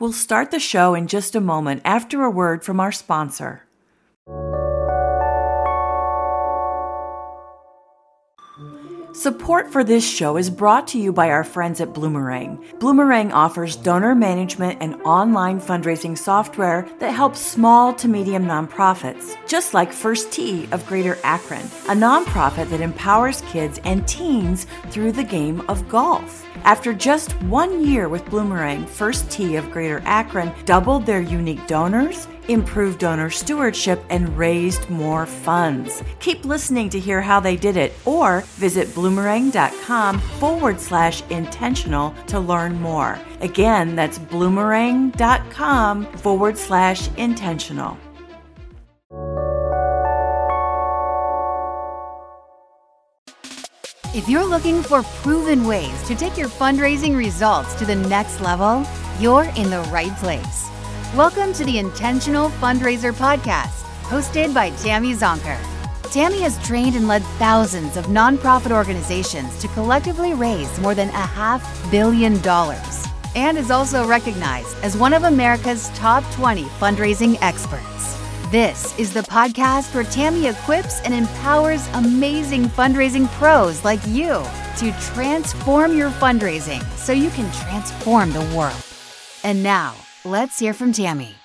We'll start the show in just a moment after a word from our sponsor. Support for this show is brought to you by our friends at Bloomerang. Bloomerang offers donor management and online fundraising software that helps small to medium nonprofits, just like First Tee of Greater Akron, a nonprofit that empowers kids and teens through the game of golf. After just one year with Bloomerang, First Tee of Greater Akron doubled their unique donors improved donor stewardship, and raised more funds. Keep listening to hear how they did it or visit bloomerang.com forward slash intentional to learn more. Again, that's bloomerang.com forward slash intentional. If you're looking for proven ways to take your fundraising results to the next level, you're in the right place. Welcome to the Intentional Fundraiser Podcast, hosted by Tammy Zonker. Tammy has trained and led thousands of nonprofit organizations to collectively raise more than a half billion dollars and is also recognized as one of America's top 20 fundraising experts. This is the podcast where Tammy equips and empowers amazing fundraising pros like you to transform your fundraising so you can transform the world. And now, Let's hear from Tammy.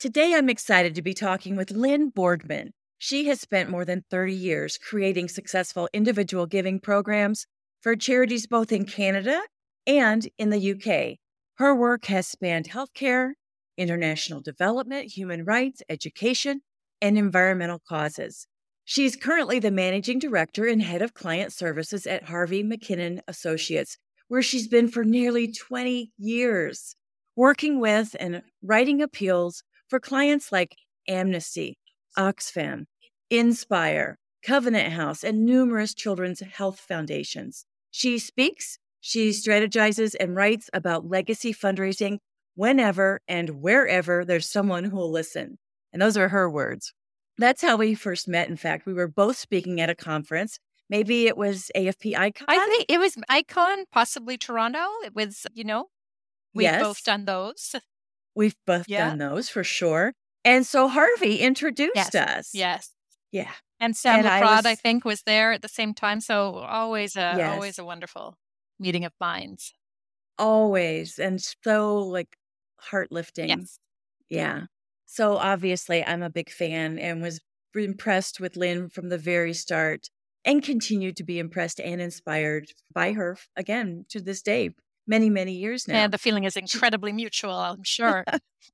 Today, I'm excited to be talking with Lynne Boardman. She has spent more than 30 years creating successful individual giving programs for charities both in Canada and in the UK. Her work has spanned healthcare, international development, human rights, education, and environmental causes. She's currently the managing director and head of client services at Harvey McKinnon Associates, where she's been for nearly 20 years, working with and writing appeals for clients like Amnesty, Oxfam, Inspire, Covenant House, and numerous children's health foundations. She speaks, she strategizes, and writes about legacy fundraising whenever and wherever there's someone who will listen. And those are her words. That's how we first met. In fact, we were both speaking at a conference. Maybe it was AFP Icon. I think it was Icon, possibly Toronto. It was, you know, we've yes. both done those. We've both yeah. done those for sure. And so Harvey introduced yes. us. Yes. Yeah. And Sam and I, was, I, think, was there at the same time. So always a yes. always a wonderful meeting of minds. Always. And so like heart lifting. Yes. Yeah. So obviously, I'm a big fan and was impressed with Lynne from the very start and continue to be impressed and inspired by her again to this day, many, many years now. And the feeling is incredibly mutual, I'm sure.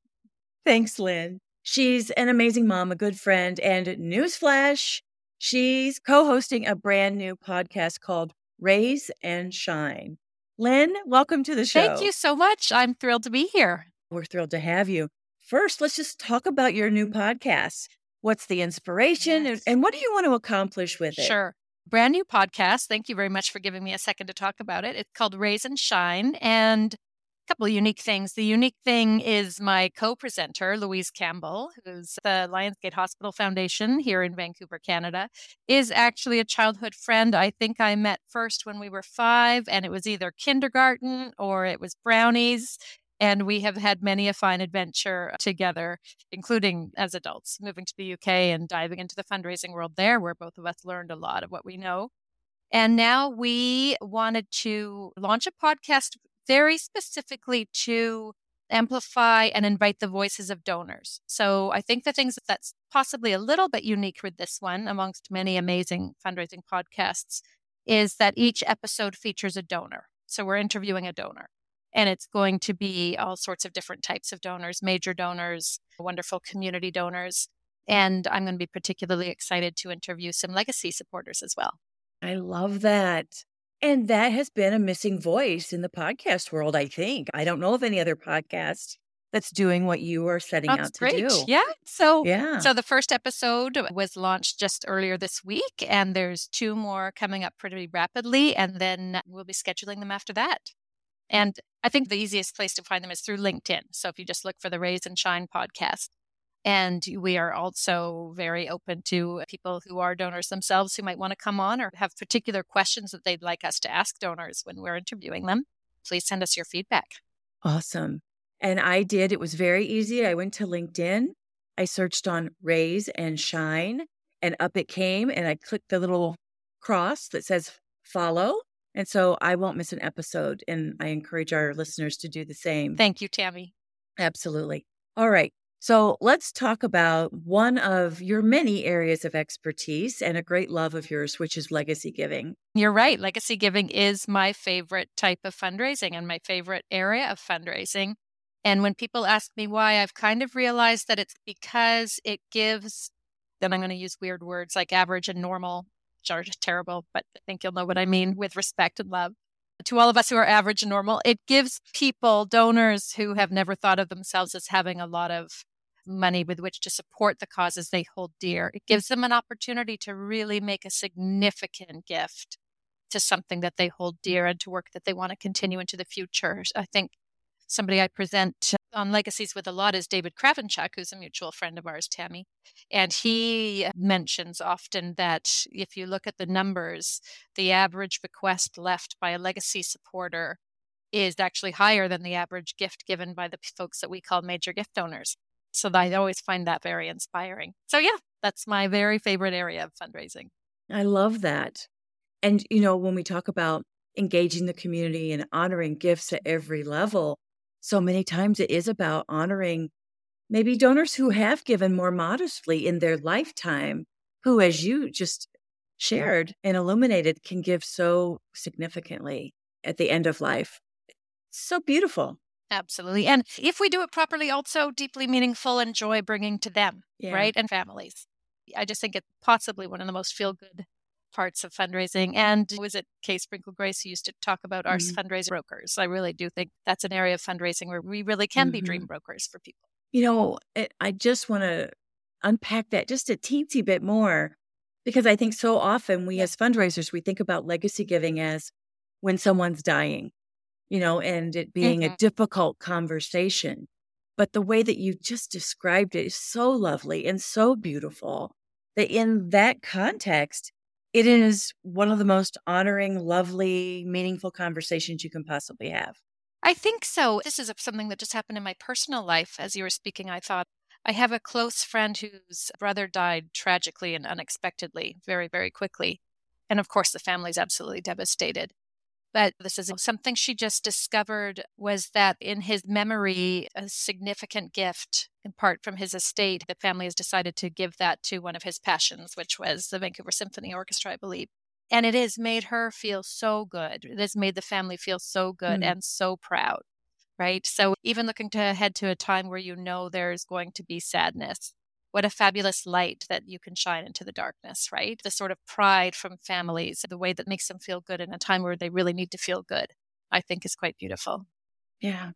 Thanks, Lynne. She's an amazing mom, a good friend, and newsflash, she's co hosting a brand new podcast called Raise and Shine. Lynne, welcome to the show. Thank you so much. I'm thrilled to be here. We're thrilled to have you. First, let's just talk about your new podcast. What's the inspiration yes. and, and what do you want to accomplish with it? Sure. Brand new podcast. Thank you very much for giving me a second to talk about it. It's called Raise and Shine. And a couple of unique things. The unique thing is my co presenter, Louise Campbell, who's the Lions Gate Hospital Foundation here in Vancouver, Canada, is actually a childhood friend. I think I met first when we were five, and it was either kindergarten or it was brownies. And we have had many a fine adventure together, including as adults, moving to the UK and diving into the fundraising world there, where both of us learned a lot of what we know. And now we wanted to launch a podcast very specifically to amplify and invite the voices of donors. So I think the things that's possibly a little bit unique with this one, amongst many amazing fundraising podcasts, is that each episode features a donor. So we're interviewing a donor. And it's going to be all sorts of different types of donors, major donors, wonderful community donors. And I'm going to be particularly excited to interview some legacy supporters as well. I love that. And that has been a missing voice in the podcast world, I think. I don't know of any other podcast that's doing what you are setting that's out to great. do. Yeah. So yeah. So the first episode was launched just earlier this week, and there's two more coming up pretty rapidly, and then we'll be scheduling them after that. And I think the easiest place to find them is through LinkedIn. So if you just look for the Raise and Shine podcast, And we are also very open to people who are donors themselves who might want to come on or have particular questions that they'd like us to ask donors when we're interviewing them. Please send us your feedback. Awesome. And I did. It was very easy. I went to LinkedIn. I searched on raise and shine, and up it came. And I clicked the little cross that says follow. And so I won't miss an episode. And I encourage our listeners to do the same. Thank you, Tammy. Absolutely. All right. So let's talk about one of your many areas of expertise and a great love of yours, which is legacy giving. You're right. Legacy giving is my favorite type of fundraising and my favorite area of fundraising. And when people ask me why, I've kind of realized that it's because it gives, then I'm going to use weird words like average and normal, are terrible, but I think you'll know what I mean with respect and love to all of us who are average and normal, it gives people, donors who have never thought of themselves as having a lot of money with which to support the causes they hold dear. It gives them an opportunity to really make a significant gift to something that they hold dear and to work that they want to continue into the future. I think somebody I present on Legacies with a lot is David Kravinchuk, who's a mutual friend of ours, Tammy. And he mentions often that if you look at the numbers, the average bequest left by a legacy supporter is actually higher than the average gift given by the folks that we call major gift donors. So I always find that very inspiring. So, yeah, that's my very favorite area of fundraising. I love that. And, you know, when we talk about engaging the community and honoring gifts at every level, so many times it is about honoring maybe donors who have given more modestly in their lifetime, who, as you just shared and illuminated, can give so significantly at the end of life. So beautiful. Absolutely. And if we do it properly, also deeply meaningful and joy bringing to them, yeah. right? And families. I just think it's possibly one of the most feel good parts of fundraising. And was it Kay Sprinkle Grace who used to talk about our mm-hmm. fundraising brokers? I really do think that's an area of fundraising where we really can mm-hmm. be dream mm-hmm. brokers for people. You know, it, I just want to unpack that just a teensy bit more because I think so often we as fundraisers, we think about legacy giving as when someone's dying, you know, and it being mm-hmm. a difficult conversation. But the way that you just described it is so lovely and so beautiful that in that context, it is one of the most honoring, lovely, meaningful conversations you can possibly have. I think so. This is something that just happened in my personal life. As you were speaking, I thought, I have a close friend whose brother died tragically and unexpectedly, very, very quickly. And of course, the family's absolutely devastated. But this is something she just discovered was that in his memory, a significant gift, in part from his estate, the family has decided to give that to one of his passions, which was the Vancouver Symphony Orchestra, I believe. And it has made her feel so good. It has made the family feel so good mm. and so proud, right? So even looking to ahead to a time where you know there's going to be sadness, what a fabulous light that you can shine into the darkness, right? The sort of pride from families, the way that makes them feel good in a time where they really need to feel good, I think is quite beautiful. Yeah,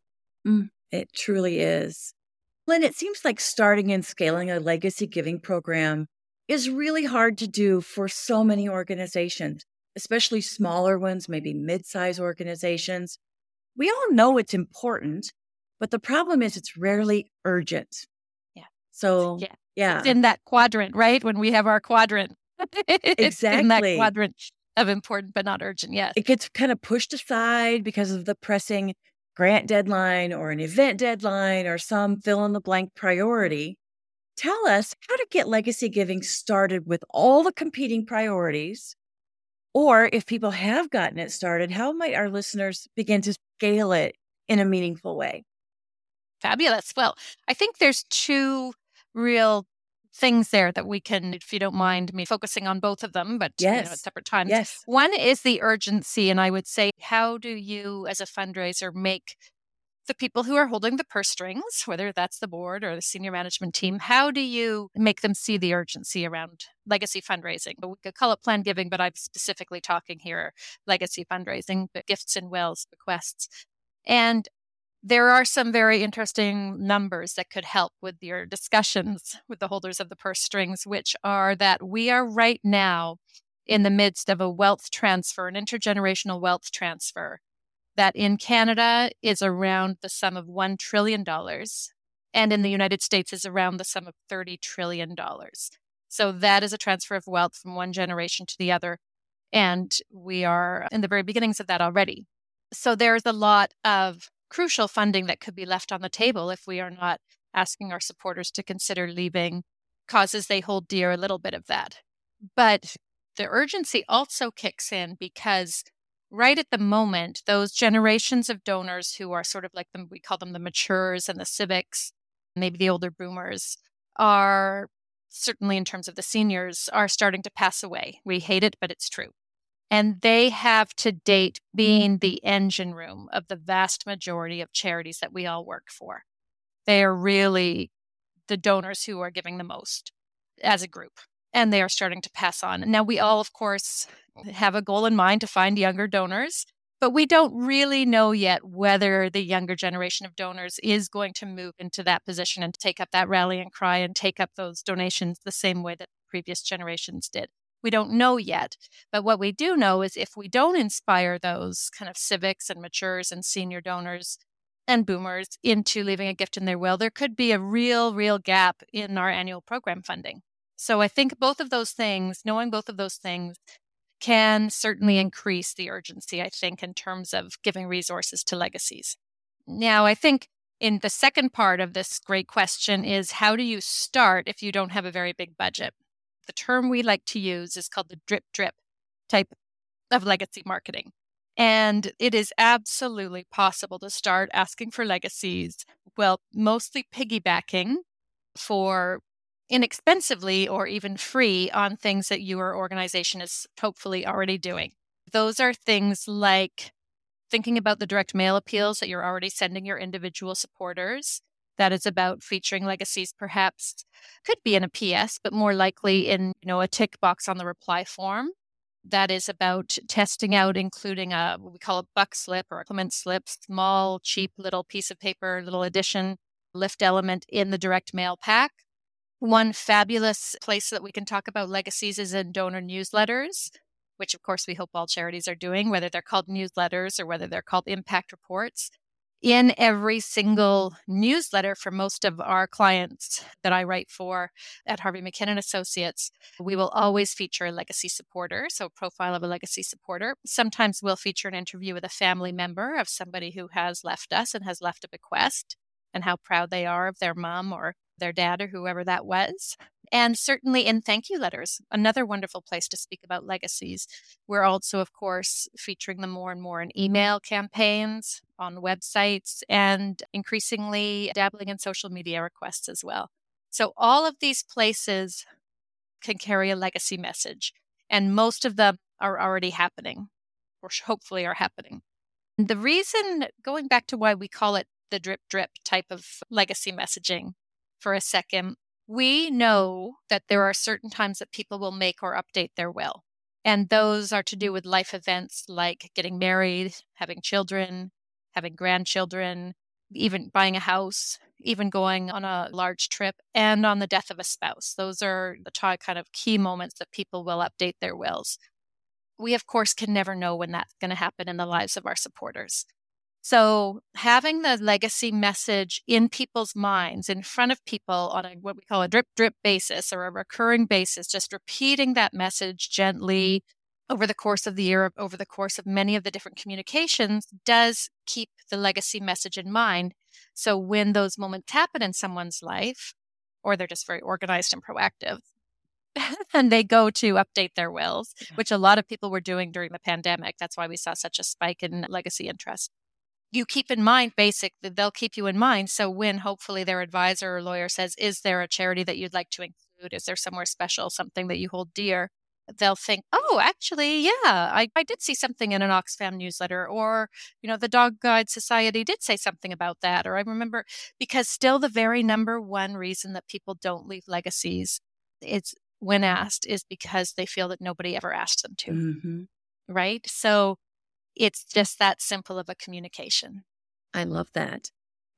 mm, it truly is. Lynne, it seems like starting and scaling a legacy giving program is really hard to do for so many organizations, especially smaller ones, maybe mid size organizations. We all know it's important, but the problem is it's rarely urgent. Yeah. So, yeah. Yeah. It's in that quadrant, right? When we have our quadrant. exactly. in that quadrant of important but not urgent. Yes. It gets kind of pushed aside because of the pressing grant deadline or an event deadline or some fill in the blank priority. Tell us how to get legacy giving started with all the competing priorities. Or if people have gotten it started, how might our listeners begin to scale it in a meaningful way? Fabulous. Well, I think there's two real things there that we can, if you don't mind me focusing on both of them, but yes. you know, at separate times. Yes. One is the urgency. And I would say, how do you, as a fundraiser, make the people who are holding the purse strings, whether that's the board or the senior management team, how do you make them see the urgency around legacy fundraising? But we could call it plan giving, but I'm specifically talking here legacy fundraising, but gifts and wills, bequests. And there are some very interesting numbers that could help with your discussions with the holders of the purse strings, which are that we are right now in the midst of a wealth transfer, an intergenerational wealth transfer that in Canada is around the sum of $1 trillion and in the United States is around the sum of $30 trillion. So that is a transfer of wealth from one generation to the other. And we are in the very beginnings of that already. So there's a lot of crucial funding that could be left on the table if we are not asking our supporters to consider leaving causes they hold dear a little bit of that. But the urgency also kicks in because right at the moment, those generations of donors who are sort of like them, we call them the matures and the civics, maybe the older boomers, are certainly in terms of the seniors, are starting to pass away. We hate it, but it's true. And they have to date mm-hmm. been the engine room of the vast majority of charities that we all work for. They are really the donors who are giving the most as a group, and they are starting to pass on. Now, we all, of course, have a goal in mind to find younger donors, but we don't really know yet whether the younger generation of donors is going to move into that position and take up that rallying cry and take up those donations the same way that previous generations did. We don't know yet. But what we do know is if we don't inspire those kind of civics and matures and senior donors and boomers into leaving a gift in their will, there could be a real, real gap in our annual program funding. So I think both of those things, knowing both of those things, can certainly increase the urgency, I think, in terms of giving resources to legacies. Now, I think in the second part of this great question is how do you start if you don't have a very big budget? The term we like to use is called the drip drip type of legacy marketing. And it is absolutely possible to start asking for legacies, well, mostly piggybacking for inexpensively or even free on things that your organization is hopefully already doing. Those are things like thinking about the direct mail appeals that you're already sending your individual supporters, that is about featuring legacies perhaps could be in a ps but more likely in you know a tick box on the reply form that is about testing out including a what we call a buck slip or a clement slip small cheap little piece of paper little addition lift element in the direct mail pack. One fabulous place that we can talk about legacies is in donor newsletters which of course we hope all charities are doing whether they're called newsletters or whether they're called impact reports in every single newsletter for most of our clients that I write for at Harvey McKinnon Associates, we will always feature a legacy supporter, so a profile of a legacy supporter. Sometimes we'll feature an interview with a family member of somebody who has left us and has left a bequest and how proud they are of their mom or their dad or whoever that was. And certainly in thank you letters, another wonderful place to speak about legacies. We're also, of course, featuring them more and more in email campaigns, on websites, and increasingly dabbling in social media requests as well. So all of these places can carry a legacy message, and most of them are already happening, or hopefully are happening. The reason, going back to why we call it the drip drip type of legacy messaging for a second, we know that there are certain times that people will make or update their will. And those are to do with life events like getting married, having children, having grandchildren, even buying a house, even going on a large trip, and on the death of a spouse. Those are the kind of key moments that people will update their wills. We, of course, can never know when that's going to happen in the lives of our supporters. So having the legacy message in people's minds, in front of people on a what we call a drip drip basis or a recurring basis, just repeating that message gently mm-hmm. over the course of the year, over the course of many of the different communications, does keep the legacy message in mind. So when those moments happen in someone's life, or they're just very organized and proactive, and they go to update their wills, which a lot of people were doing during the pandemic. That's why we saw such a spike in legacy interest you keep in mind basic that they'll keep you in mind so when hopefully their advisor or lawyer says is there a charity that you'd like to include? Is there somewhere special something that you hold dear? they'll think oh actually yeah i, I did see something in an oxfam newsletter or you know the dog guide society did say something about that or i remember because still the very number one reason that people don't leave legacies is when asked is because they feel that nobody ever asked them to. Mm-hmm. right? So it's just that simple of a communication. I love that.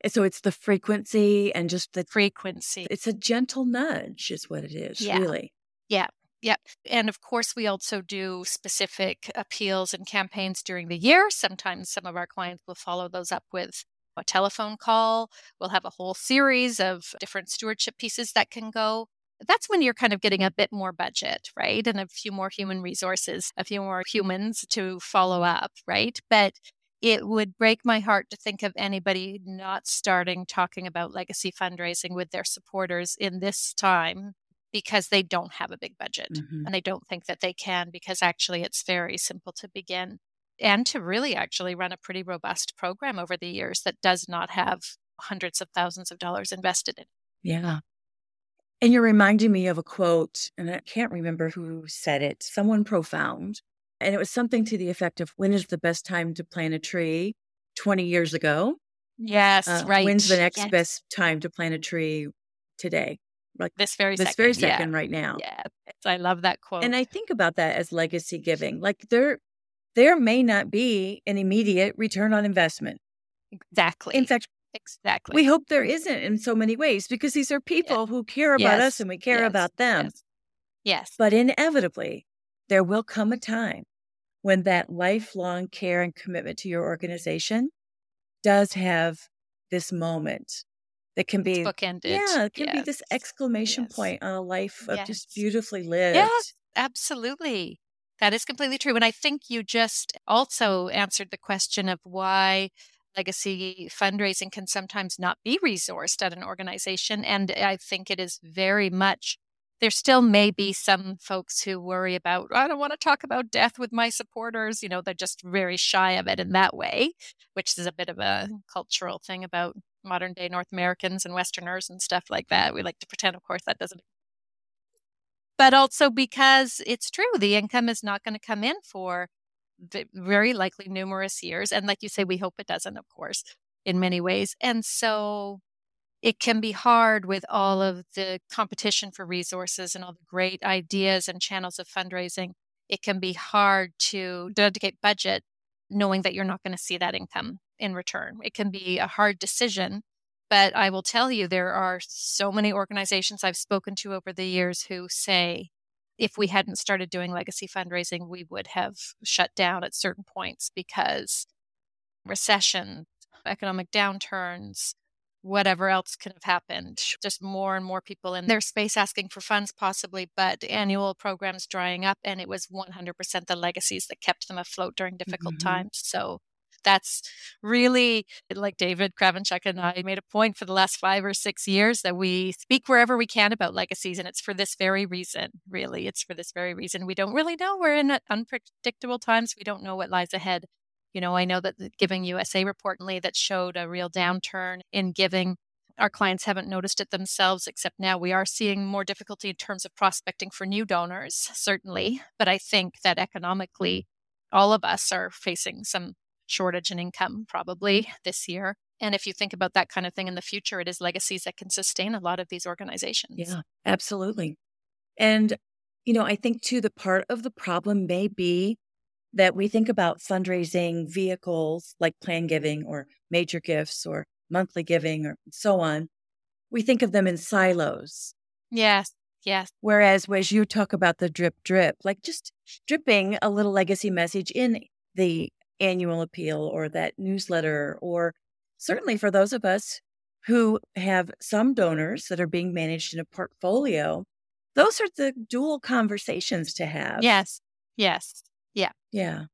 Eh, so it's the frequency and just the frequency. It's a gentle nudge, is what it is, yeah. really. Yeah. Yeah. And of course, we also do specific appeals and campaigns during the year. Sometimes some of our clients will follow those up with a telephone call. We'll have a whole series of different stewardship pieces that can go. That's when you're kind of getting a bit more budget, right? And a few more human resources, a few more humans to follow up, right? But it would break my heart to think of anybody not starting talking about legacy fundraising with their supporters in this time because they don't have a big budget mm-hmm. and they don't think that they can because actually it's very simple to begin and to really actually run a pretty robust program over the years that does not have hundreds of thousands of dollars invested in. Yeah. And you're reminding me of a quote, and I can't remember who said it, someone profound. And it was something to the effect of when is the best time to plant a tree 20 years ago? Yes, uh, right. When's the next yes. best time to plant a tree today? Like this very this second. very second yeah. right now. Yeah. I love that quote. And I think about that as legacy giving. Like there there may not be an immediate return on investment. Exactly. In fact, exactly. We hope there isn't in so many ways because these are people yeah. who care about yes. us and we care yes. about them. Yes. yes. But inevitably, there will come a time when that lifelong care and commitment to your organization does have this moment that can be bookended. Yeah, it can yes. be this exclamation yes. point on a life of yes. just beautifully lived. Yes, absolutely. That is completely true. And I think you just also answered the question of why legacy fundraising can sometimes not be resourced at an organization. And I think it is very much there still may be some folks who worry about, I don't want to talk about death with my supporters. You know, they're just very shy of it in that way, which is a bit of a mm-hmm. cultural thing about modern day North Americans and Westerners and stuff like that. We like to pretend, of course, that doesn't. But also because it's true, the income is not going to come in for very likely numerous years. And like you say, we hope it doesn't, of course, in many ways. And so it can be hard with all of the competition for resources and all the great ideas and channels of fundraising. It can be hard to dedicate budget knowing that you're not going to see that income in return. It can be a hard decision, but I will tell you there are so many organizations I've spoken to over the years who say if we hadn't started doing legacy fundraising, we would have shut down at certain points because recession, economic downturns, whatever else could have happened. Just more and more people in their space asking for funds, possibly, but annual programs drying up. And it was 100% the legacies that kept them afloat during difficult mm-hmm. times. So that's really like David Kravinchuk and I made a point for the last five or six years that we speak wherever we can about legacies. And it's for this very reason, really. It's for this very reason. We don't really know. We're in unpredictable times. We don't know what lies ahead. You know, I know that the Giving USA report that showed a real downturn in giving. Our clients haven't noticed it themselves, except now we are seeing more difficulty in terms of prospecting for new donors, certainly. But I think that economically, all of us are facing some shortage in income probably this year. And if you think about that kind of thing in the future, it is legacies that can sustain a lot of these organizations. Yeah, absolutely. And, you know, I think too, the part of the problem may be that we think about fundraising vehicles like plan giving or major gifts or monthly giving or so on. We think of them in silos. Yes. Yes. Whereas, as you talk about the drip drip, like just dripping a little legacy message in the annual appeal or that newsletter, or certainly for those of us who have some donors that are being managed in a portfolio, those are the dual conversations to have. Yes. Yes. Yeah. Yeah.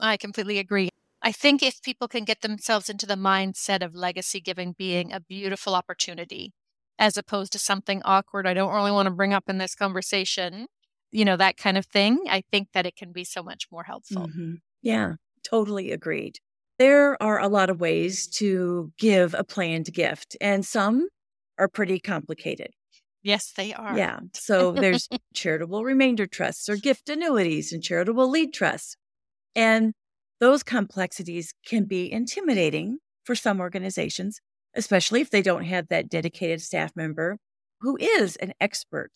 I completely agree. I think if people can get themselves into the mindset of legacy giving being a beautiful opportunity as opposed to something awkward I don't really want to bring up in this conversation, you know, that kind of thing, I think that it can be so much more helpful. Mm-hmm. Yeah, totally agreed. There are a lot of ways to give a planned gift, and some are pretty complicated. Yes, they are. Yeah. So there's charitable remainder trusts or gift annuities and charitable lead trusts. And those complexities can be intimidating for some organizations, especially if they don't have that dedicated staff member who is an expert.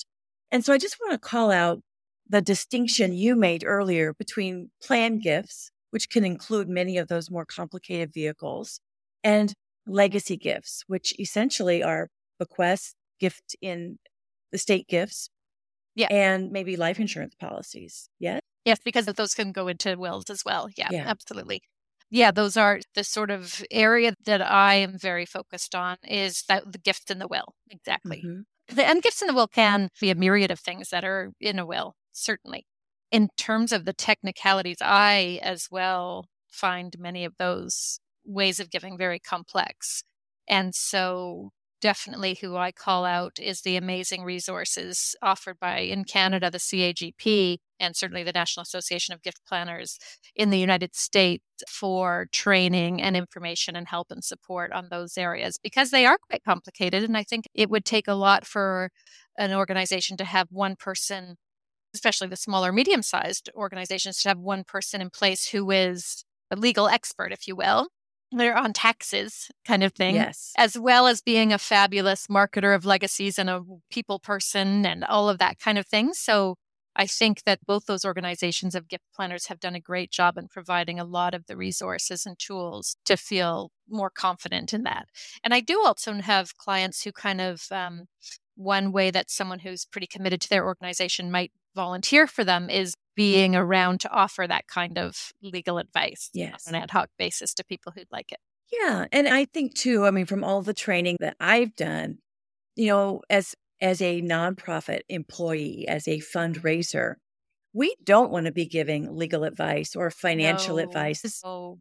And so I just want to call out the distinction you made earlier between planned gifts, which can include many of those more complicated vehicles, and legacy gifts, which essentially are bequests, gift in the state gifts. Yeah. And maybe life insurance policies. Yes. Yes, because those can go into wills as well. Yeah, yeah. absolutely. yeah, those are the sort of area that I am very focused on is that the gifts in the will. Exactly. Mm-hmm. The and gifts in the will can be a myriad of things that are in a will, certainly. In terms of the technicalities, I as well find many of those ways of giving very complex. And so definitely who I call out is the amazing resources offered by in Canada the CAGP and certainly the National Association of Gift Planners in the United States for training and information and help and support on those areas because they are quite complicated and I think it would take a lot for an organization to have one person especially the smaller medium sized organizations to have one person in place who is a legal expert if you will they're on taxes kind of thing. Yes. As well as being a fabulous marketer of legacies and a people person and all of that kind of thing. So I think that both those organizations of gift planners have done a great job in providing a lot of the resources and tools to feel more confident in that. And I do also have clients who kind of, um, one way that someone who's pretty committed to their organization might volunteer for them is being around to offer that kind of legal advice yes. on an ad hoc basis to people who'd like it. Yeah. And I think too, I mean, from all the training that I've done, you know, as as a nonprofit employee, as a fundraiser, we don't want to be giving legal advice or financial no, advice. No.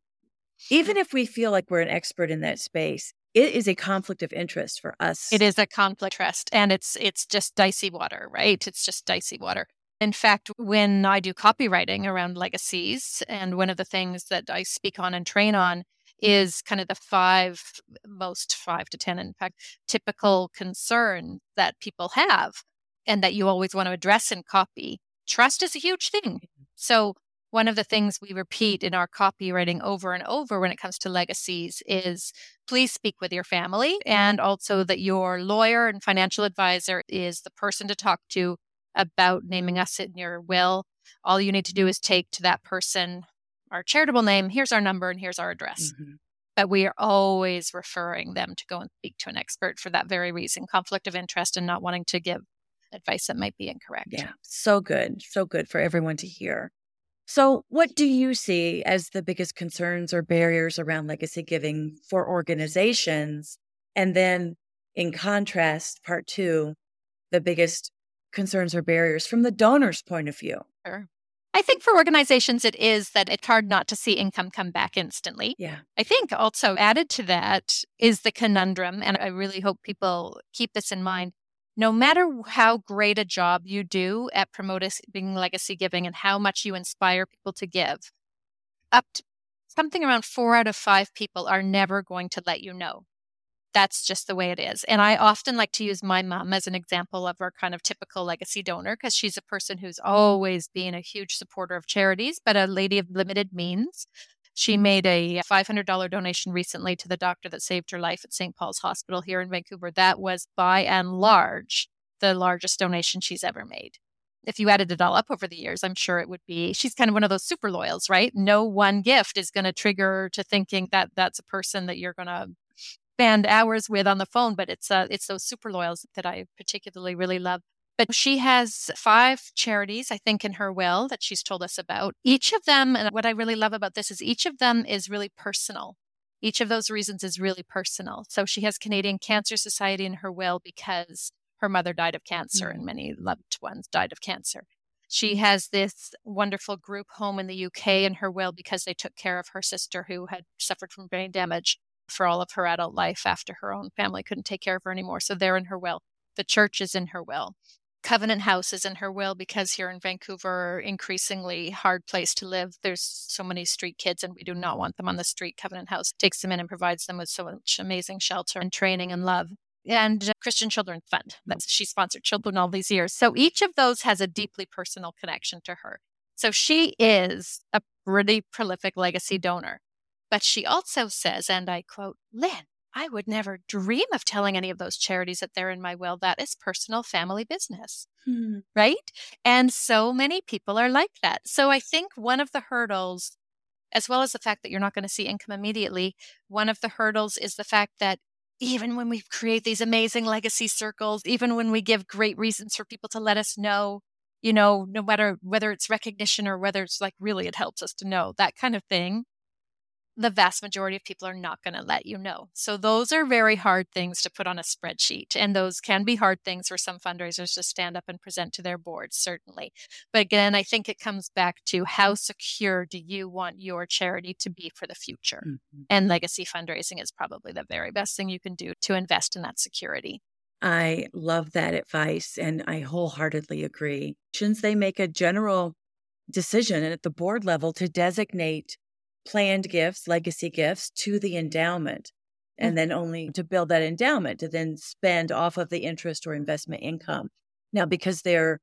Even if we feel like we're an expert in that space, it is a conflict of interest for us. It is a conflict of interest and it's it's just dicey water, right? It's just dicey water. In fact, when I do copywriting around legacies, and one of the things that I speak on and train on is kind of the five most five to 10, in fact, typical concern that people have and that you always want to address in copy. Trust is a huge thing. Mm-hmm. So, one of the things we repeat in our copywriting over and over when it comes to legacies is please speak with your family and also that your lawyer and financial advisor is the person to talk to about naming us in your will. All you need to do is take to that person our charitable name, here's our number, and here's our address. Mm-hmm. But we are always referring them to go and speak to an expert for that very reason conflict of interest and not wanting to give advice that might be incorrect. Yeah, so good. So good for everyone to hear. So, what do you see as the biggest concerns or barriers around legacy giving for organizations? And then, in contrast, part two, the biggest concerns or barriers from the donor's point of view? Sure. I think for organizations, it is that it's hard not to see income come back instantly. Yeah. I think also added to that is the conundrum, and I really hope people keep this in mind. No matter how great a job you do at promoting legacy giving and how much you inspire people to give, up to something around four out of five people are never going to let you know that's just the way it is. And I often like to use my mom as an example of our kind of typical legacy donor because she's a person who's always been a huge supporter of charities, but a lady of limited means. She made a $500 donation recently to the doctor that saved her life at St. Paul's Hospital here in Vancouver. That was by and large the largest donation she's ever made. If you added it all up over the years, I'm sure it would be. She's kind of one of those super loyals, right? No one gift is going to trigger to thinking that that's a person that you're going to spend hours with on the phone, but it's uh, it's those super loyals that I particularly really love. But she has five charities, I think, in her will that she's told us about. Each of them, and what I really love about this is each of them is really personal. Each of those reasons is really personal. So she has Canadian Cancer Society in her will because her mother died of cancer and many loved ones died of cancer. She has this wonderful group home in the UK in her will because they took care of her sister who had suffered from brain damage for all of her adult life after her own family couldn't take care of her anymore. So they're in her will. The church is in her will. Covenant House is in her will because here in Vancouver, increasingly hard place to live. There's so many street kids, and we do not want them on the street. Covenant House takes them in and provides them with so much amazing shelter and training and love. And uh, Christian Children's Fund, that's she sponsored children all these years. So each of those has a deeply personal connection to her. So she is a pretty prolific legacy donor. But she also says, and I quote, Lynne, I would never dream of telling any of those charities that they're in my will. That is personal family business. Hmm. Right. And so many people are like that. So I think one of the hurdles, as well as the fact that you're not going to see income immediately, one of the hurdles is the fact that even when we create these amazing legacy circles, even when we give great reasons for people to let us know, you know, no matter whether it's recognition or whether it's like really it helps us to know that kind of thing, the vast majority of people are not going to let you know. So those are very hard things to put on a spreadsheet. And those can be hard things for some fundraisers to stand up and present to their boards, certainly. But again, I think it comes back to how secure do you want your charity to be for the future? Mm-hmm. And legacy fundraising is probably the very best thing you can do to invest in that security. I love that advice and I wholeheartedly agree. Since they make a general decision at the board level to designate planned gifts, legacy gifts to the endowment, and mm-hmm. then only to build that endowment to then spend off of the interest or investment income. Now, because they're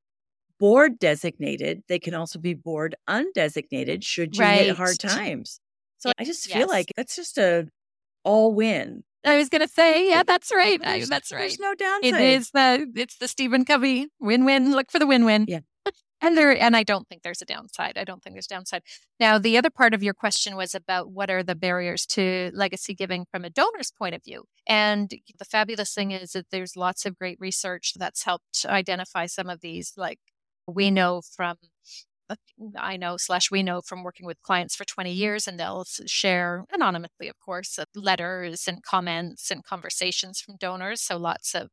board designated, they can also be board undesignated should you right. hit hard times. So I just feel yes. like that's just a all win. I was gonna say, yeah, that's right. I, that's right. There's no downside. It is the it's the Stephen Covey win-win. Look for the win-win. Yeah. And there, and I don't think there's a downside. I don't think there's downside. Now, the other part of your question was about what are the barriers to legacy giving from a donor's point of view. And the fabulous thing is that there's lots of great research that's helped identify some of these. Like we know from, uh, I know slash we know from working with clients for 20 years, and they'll share anonymously, of course, uh, letters and comments and conversations from donors. So lots of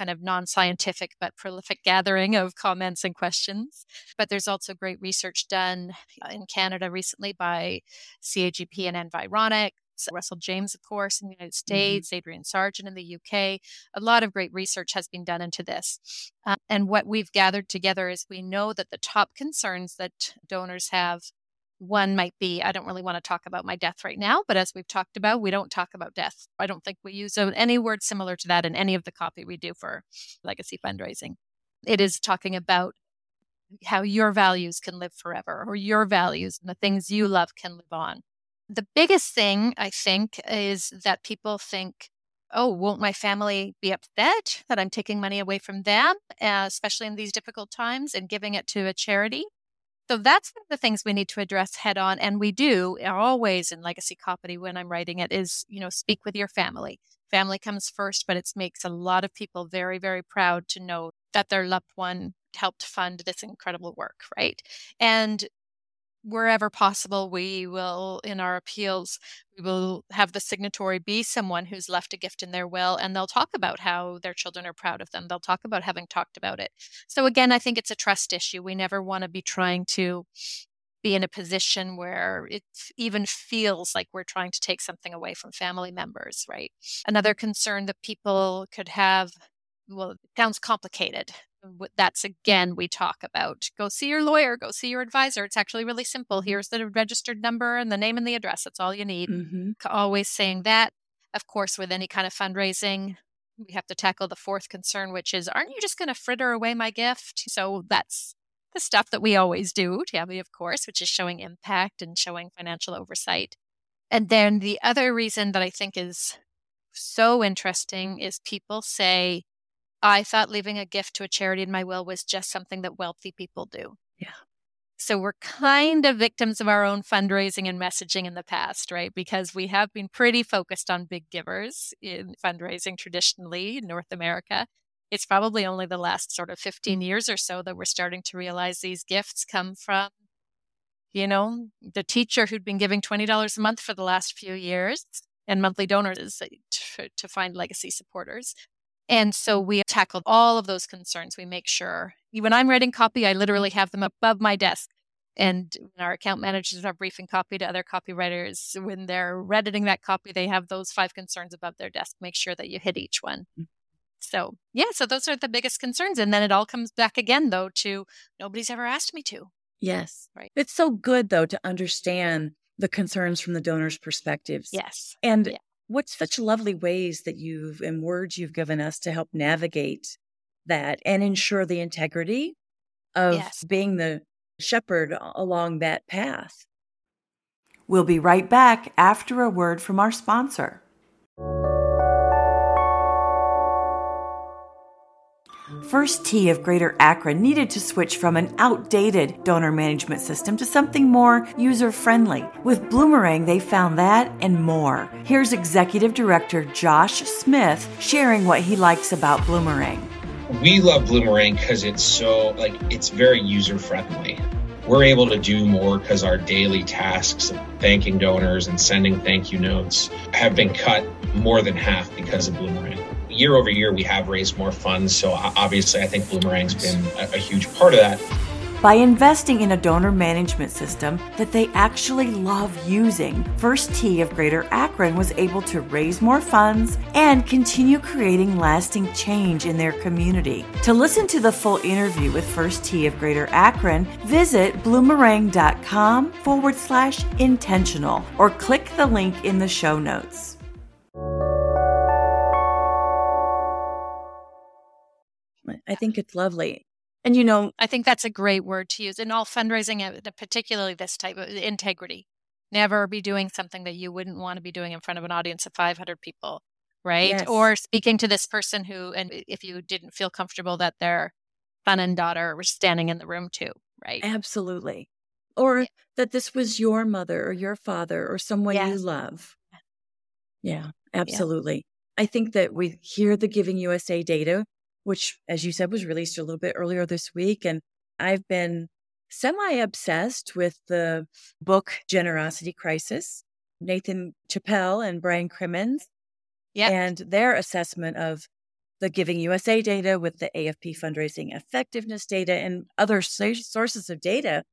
kind of non scientific but prolific gathering of comments and questions. But there's also great research done uh, in Canada recently by CAGP and Environic. Russell James, of course, in the United mm-hmm. States, mm-hmm. Adrian Sargeant in the UK. A lot of great research has been done into this. Uh, and what we've gathered together is we know that the top concerns that donors have one might be I don't really want to talk about my death right now, but as we've talked about, we don't talk about death. I don't think we use any word similar to that in any of the copy we do for legacy fundraising. It is talking about how your values can live forever or your values and the things you love can live on. The biggest thing I think is that people think, oh, won't my family be upset that I'm taking money away from them, uh, especially in these difficult times, and giving it to a charity? So that's one of the things we need to address head on. And we do always in legacy copy when I'm writing it is, you know, speak with your family. Family comes first, but it makes a lot of people very, very proud to know that their loved one helped fund this incredible work, right? And wherever possible, we will, in our appeals, we will have the signatory be someone who's left a gift in their will, and they'll talk about how their children are proud of them. They'll talk about having talked about it. So, again, I think it's a trust issue. We never want to be trying to be in a position where it even feels like we're trying to take something away from family members, right? Another concern that people could have well, it sounds complicated that's again we talk about. Go see your lawyer go see your advisor it's actually really simple here's the registered number and the name and the address that's all you need. Mm-hmm. always saying that. Of course with any kind of fundraising we have to tackle the fourth concern which is aren't you just going to fritter away my gift? So that's the stuff that we always do Tammy of course which is showing impact and showing financial oversight. And then the other reason that i think is so interesting is people say I thought leaving a gift to a charity in my will was just something that wealthy people do. Yeah. So we're kind of victims of our own fundraising and messaging in the past, right? Because we have been pretty focused on big givers in fundraising traditionally in North America. It's probably only the last sort of 15 mm. years or so that we're starting to realize these gifts come from, you know, the teacher who'd been giving $20 a month for the last few years and monthly donors eh, to, to find legacy supporters. And so we tackled all of those concerns. We make sure when I'm writing copy, I literally have them above my desk. And our account managers are briefing copy to other copywriters. When they're editing that copy, they have those five concerns above their desk. Make sure that you hit each one. Mm. So, yeah, so those are the biggest concerns. And then it all comes back again, though, to nobody's ever asked me to. Yes. Right. It's so good, though, to understand the concerns from the donor's perspectives. Yes. And yeah what such lovely ways that you've and words you've given us to help navigate that and ensure the integrity of yes. being the shepherd along that path. We'll be right back after a word from our sponsor. First Tee of Greater Akron needed to switch from an outdated donor management system to something more user friendly. With Bloomerang, they found that and more. Here's Executive Director Josh Smith sharing what he likes about Bloomerang. We love Bloomerang because it's so, like, it's very user friendly we're able to do more because our daily tasks of thanking donors and sending thank you notes have been cut more than half because of Bloomerang. Year over year, we have raised more funds. So obviously, I think Bloomerang's been a, a huge part of that by investing in a donor management system that they actually love using. First Tee of Greater Akron was able to raise more funds and continue creating lasting change in their community. To listen to the full interview with First Tee of Greater Akron, visit bloomerang.com forward slash intentional or click the link in the show notes. I think it's lovely. And you know, I think that's a great word to use in all fundraising, uh, particularly this type of integrity. Never be doing something that you wouldn't want to be doing in front of an audience of 500 people, right? Yes. Or speaking to this person who, and if you didn't feel comfortable that their son and daughter were standing in the room too, right? Absolutely. Or yeah. that this was your mother or your father or someone yes. you love. Yeah, absolutely. Yeah. I think that we hear the Giving USA data which, as you said, was released a little bit earlier this week. And I've been semi obsessed with the book Generosity Crisis, Nathan Chappell and Brian Crimmins, yep. and their assessment of the Giving USA data with the AFP fundraising effectiveness data and other sources of data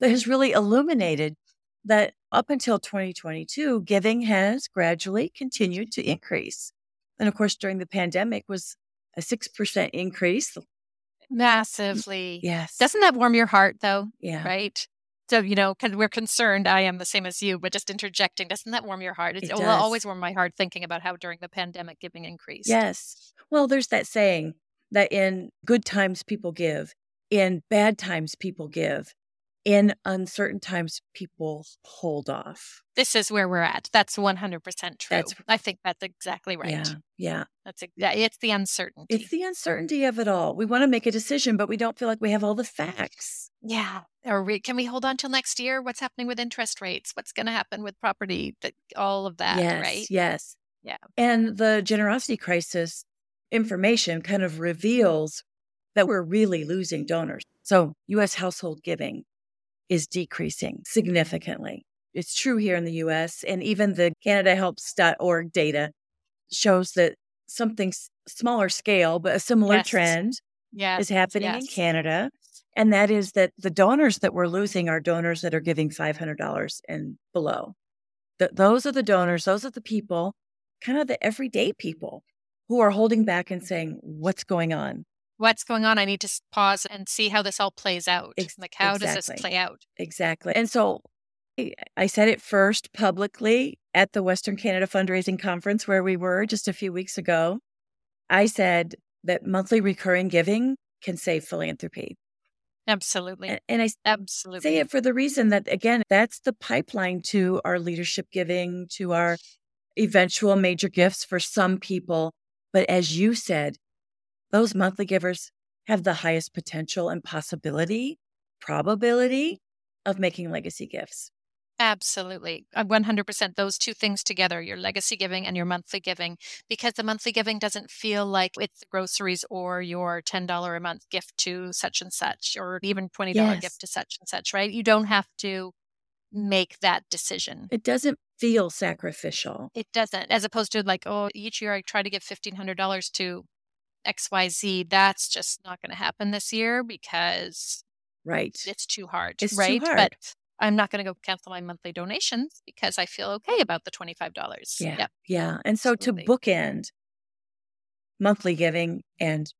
that has really illuminated that up until 2022, giving has gradually continued to increase. And of course, during the pandemic was a 6% increase. Mm, Massively. Yes. Doesn't that warm your heart though? Yeah. Right? So, you know, because we're concerned, I am the same as you, but just interjecting, doesn't that warm your heart? It's, it will always warm my heart thinking about how during the pandemic giving increased. Yes. Well, there's that saying that in good times people give, in bad times people give in uncertain times, people hold off. This is where we're at. That's 100% true. That's, I think that's exactly right. Yeah. Yeah. That's it's the uncertainty. It's the uncertainty of it all. We want to make a decision, but we don't feel like we have all the facts. Yeah. Or we, can we hold on till next year? What's happening with interest rates? What's going to happen with property? All of that, yes, right? Yes. Yeah. And the generosity crisis information kind of reveals that we're really losing donors. So, US household giving is decreasing significantly. It's true here in the US, and even the CanadaHelps.org data shows that something smaller scale, but a similar yes. trend yes. is happening yes. in Canada. And that is that the donors that we're losing are donors that are giving $500 and below. The, those are the donors, those are the people, kind of the everyday people who are holding back and saying, What's going on? What's going on? I need to pause and see how this all plays out. Ex- like, how exactly. does this play out? Exactly. And so eh, I said it first publicly at the Western Canada Fundraising Conference where we were just a few weeks ago. I said that monthly recurring giving can save philanthropy. Absolutely. And, and I absolutely say it for the reason that, again, that's the pipeline to our leadership giving, to our eventual major gifts for some people. But as you said, those monthly givers have the highest potential and possibility, probability of making legacy gifts. Absolutely. 100% uh, those two things together, your legacy giving and your monthly giving, because the monthly giving doesn't feel like it's groceries or your $10 a month gift to such and such, or even $20 yes. gift to such and such, right? You don't have to make that decision. It doesn't feel sacrificial. It doesn't, as opposed to like, oh, each year I try to give $1,500 to XYZ, that's just not going to happen this year because right. It's too hard. It's right. Too hard. But I'm not going to go cancel my monthly donations because I feel okay about the $25. Yeah. Yep. Yeah. And so Absolutely. to bookend monthly giving and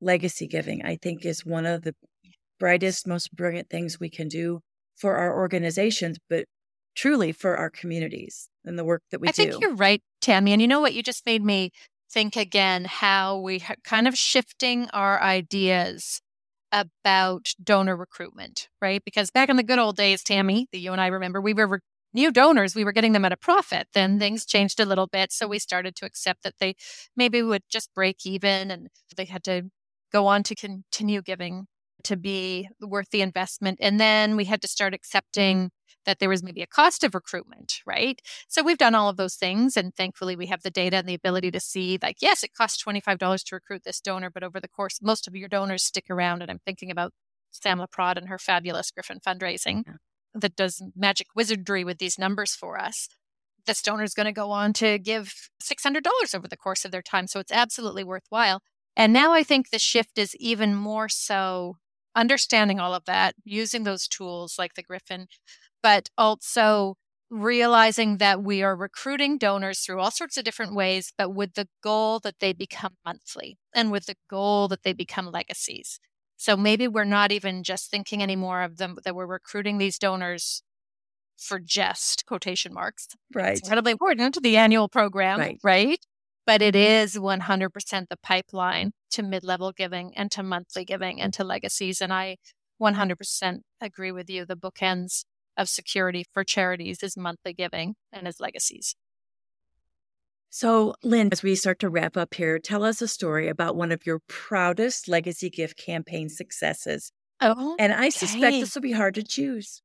legacy giving, I think is one of the brightest, most brilliant things we can do for our organizations, but truly for our communities and the work that we I do. I think you're right, Tammy. And you know what? You just made me think again how we kind of shifting our ideas about donor recruitment, right? Because back in the good old days, Tammy, that you and I remember, we were re- new donors, we were getting them at a profit. Then things changed a little bit. So we started to accept that they maybe would just break even and they had to go on to continue giving to be worth the investment. And then we had to start accepting that there was maybe a cost of recruitment, right? So we've done all of those things. And thankfully, we have the data and the ability to see, like, yes, it costs $25 to recruit this donor, but over the course, most of your donors stick around. And I'm thinking about Sam LaPrade and her fabulous Gryphon fundraising yeah. that does magic wizardry with these numbers for us. This donor is going to go on to give $600 over the course of their time. So it's absolutely worthwhile. And now I think the shift is even more so understanding all of that, using those tools like the Gryphon, but also realizing that we are recruiting donors through all sorts of different ways, but with the goal that they become monthly and with the goal that they become legacies. So maybe we're not even just thinking anymore of them that we're recruiting these donors for just quotation marks. Right. It's incredibly important to the annual program, right? right? But it mm-hmm. 100% the pipeline to mid level giving and to monthly giving and to legacies. And I 100% agree with you. The bookends of security for charities is monthly giving and is legacies. So, Lynne, as we start to wrap up here, tell us a story about one of your proudest legacy gift campaign successes. Oh, and I suspect this will be hard to choose.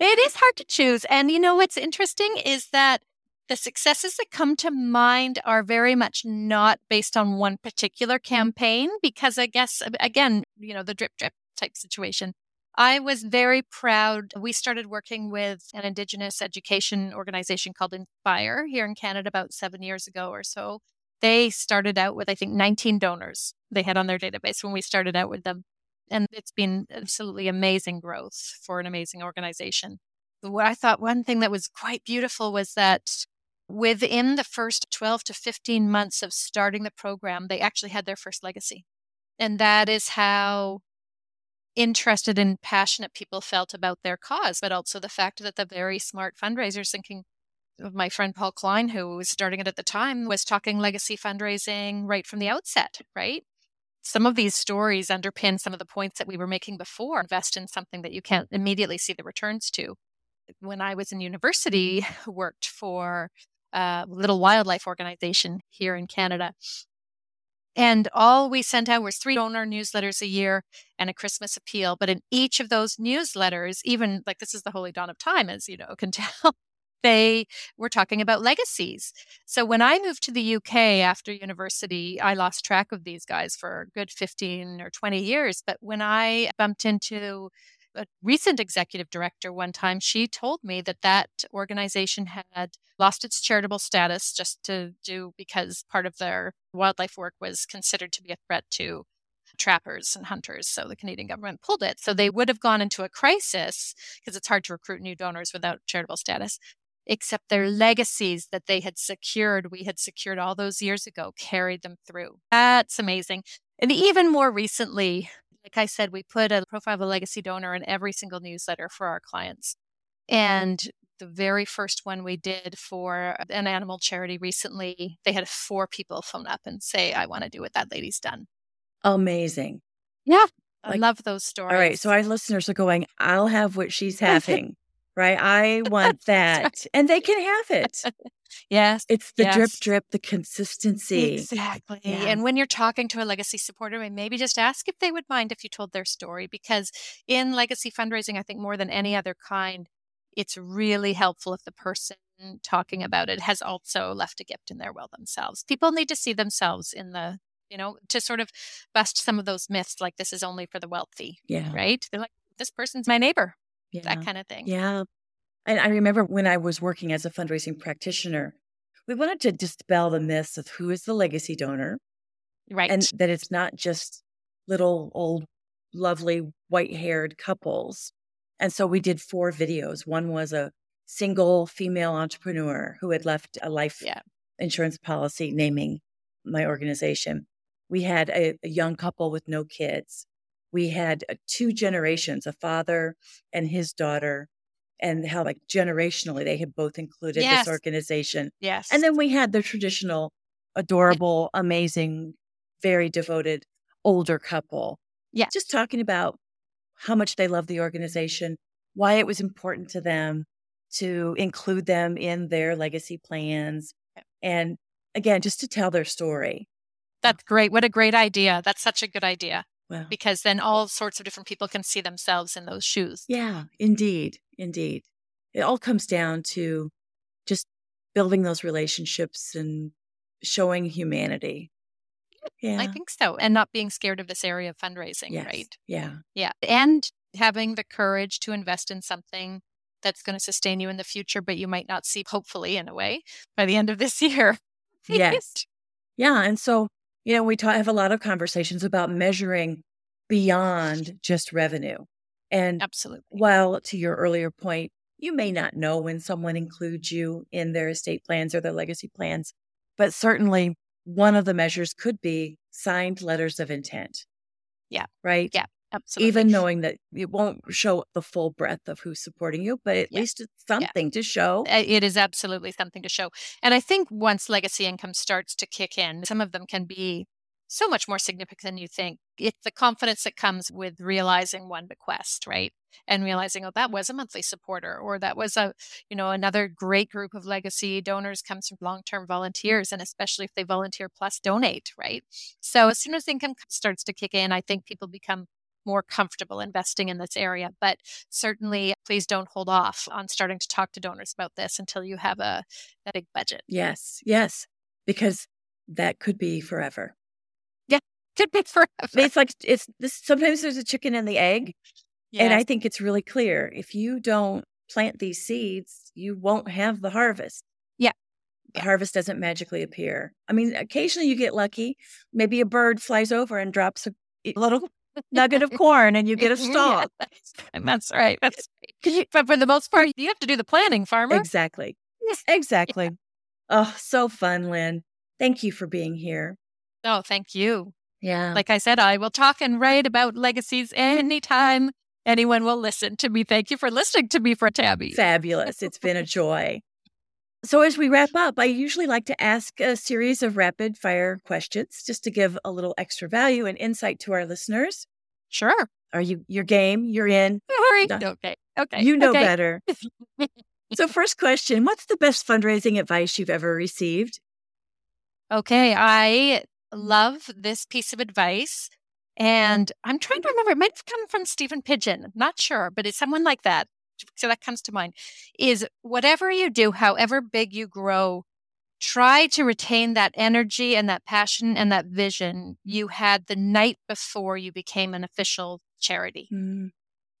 It is hard to choose. And you know what's interesting is that the successes that come to mind are very much not based on one particular mm-hmm. campaign, because I guess, again, you know, the drip drip type situation. I was very proud. We started working with an Indigenous education organization called Indspire here in Canada about seven years ago or so. They started out with, I think, 19 donors they had on their database when we started out with them. And it's been absolutely amazing growth for an amazing organization. What I thought one thing that was quite beautiful was that within the first 12 to 15 months of starting the program, they actually had their first legacy. And that is how interested and passionate people felt about their cause, but also the fact that the very smart fundraisers thinking of my friend Paul Klein, who was starting it at the time, was talking legacy fundraising right from the outset, right? Some of these stories underpin some of the points that we were making before. Invest in something that you can't immediately see the returns to. When I was in university, worked for a little wildlife organization here in Canada. And all we sent out was three donor newsletters a year and a Christmas appeal. But in each of those newsletters, even like this is the holy dawn of time, as you know, can tell, they were talking about legacies. So when I moved to the UK after university, I lost track of these guys for a good 15 or 20 years. But when I bumped into a recent executive director one time, she told me that that organization had lost its charitable status just to do because part of their wildlife work was considered to be a threat to trappers and hunters. So the Canadian government pulled it. So they would have gone into a crisis because it's hard to recruit new donors without charitable status. Except their legacies that they had secured, we had secured all those years ago, carried them through. That's amazing. And even more recently, like I said, we put a profile of a legacy donor in every single newsletter for our clients. And the very first one we did for an animal charity recently, they had four people phone up and say, I want to do what that lady's done. Amazing. Yeah. Like, I love those stories. All right. So our listeners are going, I'll have what she's having, right? I want that. And they can have it. Yes. It's the yes. drip, drip, the consistency. Exactly. Yeah. And when you're talking to a legacy supporter, maybe just ask if they would mind if you told their story, because in legacy fundraising, I think more than any other kind, it's really helpful if the person talking about it has also left a gift in their will themselves. People need to see themselves in the, you know, to sort of bust some of those myths like this is only for the wealthy. Yeah. Right? They're like, this person's my neighbor. Yeah. That kind of thing. Yeah. And I remember when I was working as a fundraising practitioner, we wanted to dispel the myths of who is the legacy donor. Right. And that it's not just little old, lovely white haired couples. And so we did four videos. One was a single female entrepreneur who had left a life yeah. insurance policy naming my organization. We had a, a young couple with no kids. We had uh, two generations, a father and his daughter and how like generationally they had both included yes. this organization. Yes. And then we had the traditional, adorable, amazing, very devoted older couple. Yeah. Just talking about how much they love the organization, why it was important to them to include them in their legacy plans. And again, just to tell their story. That's great. What a great idea. That's such a good idea. Wow. Because then all sorts of different people can see themselves in those shoes. Yeah, indeed. Indeed. It all comes down to just building those relationships and showing humanity. Yeah. I think so. And not being scared of this area of fundraising, yes. right? Yeah. Yeah. And having the courage to invest in something that's going to sustain you in the future, but you might not see, hopefully, in a way, by the end of this year. Yes. Yeah. And so, you know, we ta- have a lot of conversations about measuring beyond just revenue. And Absolutely. while to your earlier point, you may not know when someone includes you in their estate plans or their legacy plans, but certainly one of the measures could be signed letters of intent. Yeah. Right? Yeah. Absolutely. Even knowing that it won't show the full breadth of who's supporting you, but at Yeah. least it's something to show. It is absolutely something to show. And I think once legacy income starts to kick in, some of them can be so much more significant than you think. It's the confidence that comes with realizing one bequest, right? And realizing, oh, that was a monthly supporter, or that was a, you know, another great group of legacy donors comes from long-term volunteers, and especially if they volunteer plus donate, right? So as soon as income starts to kick in, I think people become more comfortable investing in this area. But certainly, please don't hold off on starting to talk to donors about this until you have a, a big budget. Yes. Yes. Because that could be forever. Yeah, could be forever. It's like it's this sometimes there's a chicken and the egg. And I think it's really clear. If you don't plant these seeds, you won't have the harvest. Yeah. The Yeah. harvest doesn't magically appear. I mean, occasionally you get lucky. Maybe a bird flies over and drops a little nugget of corn and you get a Yeah, stalk. that's, and that's right. That's you- but for the most part, you have to do the planning, farmer. Exactly. Yes. Exactly. Oh, so fun, Lynne. Thank you for being here. Oh, thank you. Yeah. Like I said, I will talk and write about legacies mm-hmm. anytime anyone will listen to me. Thank you for listening to me for Tammy. Fabulous. It's been a joy. So, as we wrap up, I usually like to ask a series of rapid fire questions just to give a little extra value and insight to our listeners. Sure. Are you your game? You're in. Hurry. Done. Okay. Okay. You know okay. better. So, first question What's the best fundraising advice you've ever received? Okay. I mm-hmm. love this piece of advice. And I'm trying to mm-hmm. remember, it might have come from Stephen Pidgeon. Not sure, but it's someone like that. So that comes to mind is whatever you do, however big you grow, try to retain that energy and that passion and that vision you had the night before you became an official charity Mm,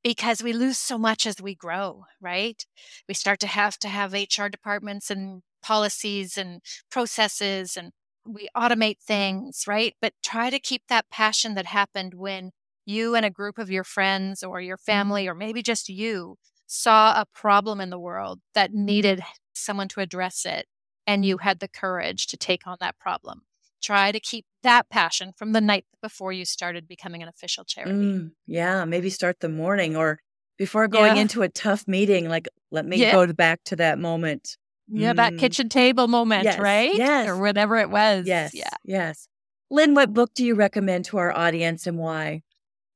because we lose so much as we grow, right? We start to have to have HR departments and policies and processes and we automate things, right? But try to keep that passion that happened when you and a group of your friends or your family or maybe just you saw a problem in the world that needed someone to address it and you had the courage to take on that problem. Try to keep that passion from the night before you started becoming an official charity. mm, yeah, maybe start the morning or before going Yeah. into a tough meeting, like, let me Yeah. go back to that moment. Yeah, that Mm. kitchen table moment, Yes, right? yes. Or whatever it was. Yes. Yeah. Yes. Lynne, what book do you recommend to our audience and why?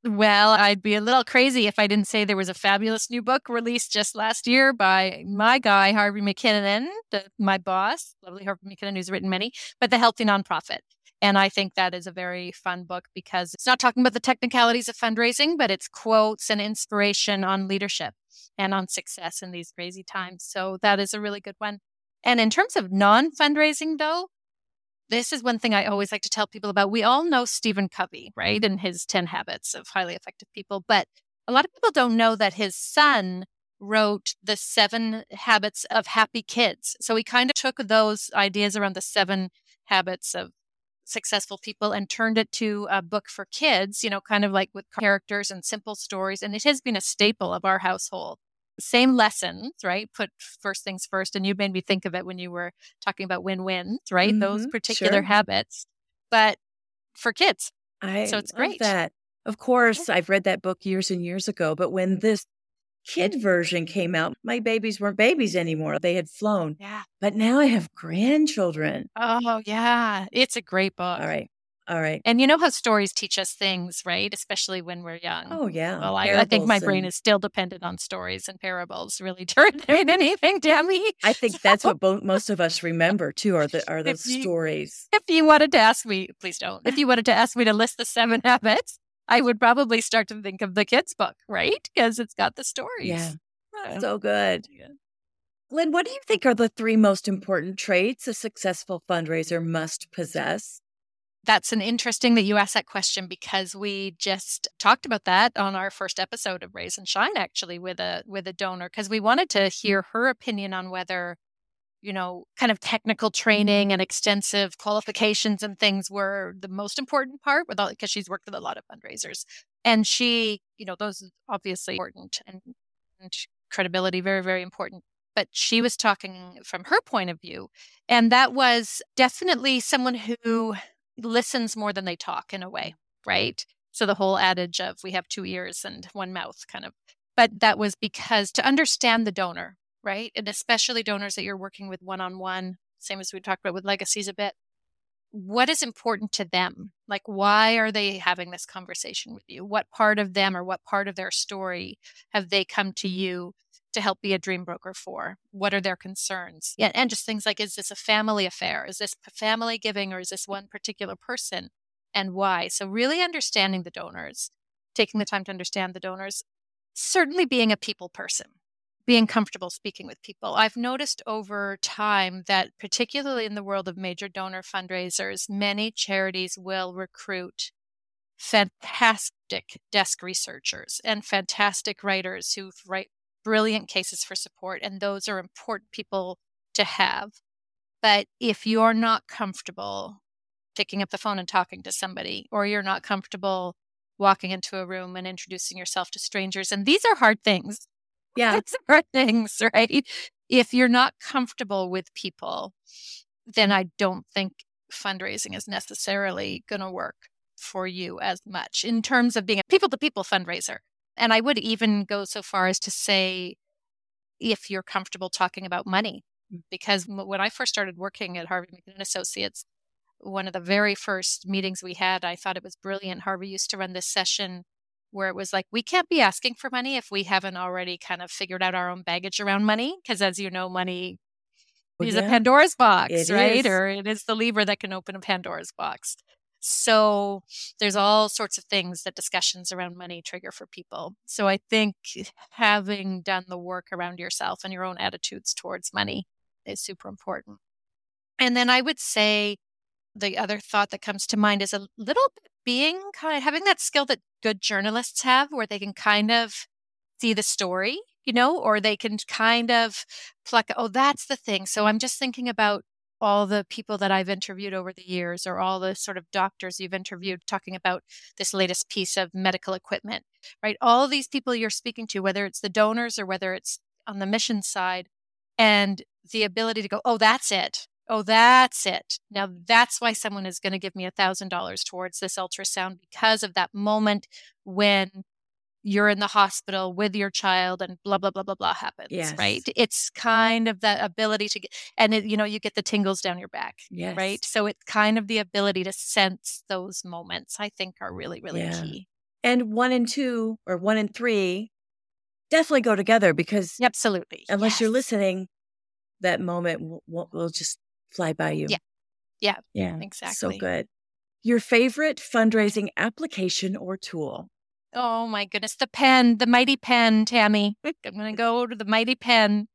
Well, I'd be a little crazy if I didn't say there was a fabulous new book released just last year by my guy, Harvey McKinnon, the, my boss, lovely Harvey McKinnon, who's written many, but The Healthy Nonprofit. And I think that is a very fun book because it's not talking about the technicalities of fundraising, but it's quotes and inspiration on leadership and on success in these crazy times. So that is a really good one. And in terms of non fundraising, though, this is one thing I always like to tell people about. We all know Stephen Covey, right? And his 10 habits of highly effective people. But a lot of people don't know that his son wrote the seven habits of happy kids. So he kind of took those ideas around the seven habits of successful people and turned it to a book for kids, you know, kind of like with characters and simple stories. And it has been a staple of our household. Same lessons, right? Put first things first. And you made me think of it when you were talking about win wins, right? Those Mhm, particular sure. habits, but for kids. I So it's great. that. Of course, I've read that book years and years ago, but when this kid version came out, my babies weren't babies anymore. They had flown. Yeah. But now I have grandchildren. Oh, yeah. It's a great book. All right. All right. And you know how stories teach us things, right? Especially when we're young. Oh, yeah. Well, I, I think my Parables brain is still dependent on stories and parables, really, to anything, Tammy. I think that's what bo- most of us remember too are the are those If you- stories. If you wanted to ask me, please don't. If you wanted to ask me to list the seven habits, I would probably start to think of the kids' book, right? Because it's got the stories. Yeah. Uh, So good. yeah. Lynne, what do you think are the three most important traits a successful fundraiser must possess? That's an interesting that you asked that question because we just talked about that on our first episode of Raise and Shine actually with a with a donor because we wanted to hear her opinion on whether you know kind of technical training and extensive qualifications and things were the most important part with all because she's worked with a lot of fundraisers. And she you know those obviously important and, and credibility very very important. But she was talking from her point of view and that was definitely someone who listens more than they talk in a way, right? So the whole adage of we have two ears and one mouth kind of. But that was because to understand the donor, right? And especially donors that you're working with one on one, same as we talked about with legacies a bit. What is important to them? Like, why are they having this conversation with you? What part of them or what part of their story have they come to you to help be a dream broker for? What are their concerns? Yeah, and just things like is this a family affair? Is this family giving or is this one particular person and why? So, really understanding the donors, taking the time to understand the donors, certainly being a people person, being comfortable speaking with people. I've noticed over time that, particularly in the world of major donor fundraisers, many charities will recruit fantastic desk researchers and fantastic writers who write brilliant cases for support, and those are important people to have. But if you're not comfortable picking up the phone and talking to somebody, or you're not comfortable walking into a room and introducing yourself to strangers, and these are hard things. Yeah. These are hard things, right? If you're not comfortable with people, then I don't think fundraising is necessarily going to work for you as much in terms of being a people to people fundraiser. And I would even go so far as to say, if you're comfortable talking about money, because when I first started working at Harvey McKinnon Associates, one of the very first meetings we had, I thought it was brilliant. Harvey used to run this session where it was like, we can't be asking for money if we haven't already kind of figured out our own baggage around money. Because as you know, money oh, is yeah. a Pandora's box, it right? Is. Or it is the lever that can open a Pandora's box. So there's all sorts of things that discussions around money trigger for people. So I think having done the work around yourself and your own attitudes towards money is super important. And then I would say the other thought that comes to mind is a little bit being kind of having that skill that good journalists have where they can kind of see the story, you know, or they can kind of pluck, oh, that's the thing. So I'm just thinking about all the people that I've interviewed over the years, or all the sort of doctors you've interviewed talking about this latest piece of medical equipment, right? All these people you're speaking to, whether it's the donors or whether it's on the mission side, and the ability to go, oh, that's it. Oh, that's it. Now that's why someone is going to give me a thousand dollars towards this ultrasound because of that moment when you're in the hospital with your child and blah blah blah blah blah happens yes. right it's kind of the ability to get and it, you know you get the tingles down your back yes. right so it's kind of the ability to sense those moments i think are really really yeah. key and one and two or one and three definitely go together because absolutely unless yes. you're listening that moment will, will just fly by you yeah yeah yeah exactly so good your favorite fundraising application or tool Oh my goodness. The pen, the mighty pen, Tammy. I'm going to go to the mighty pen.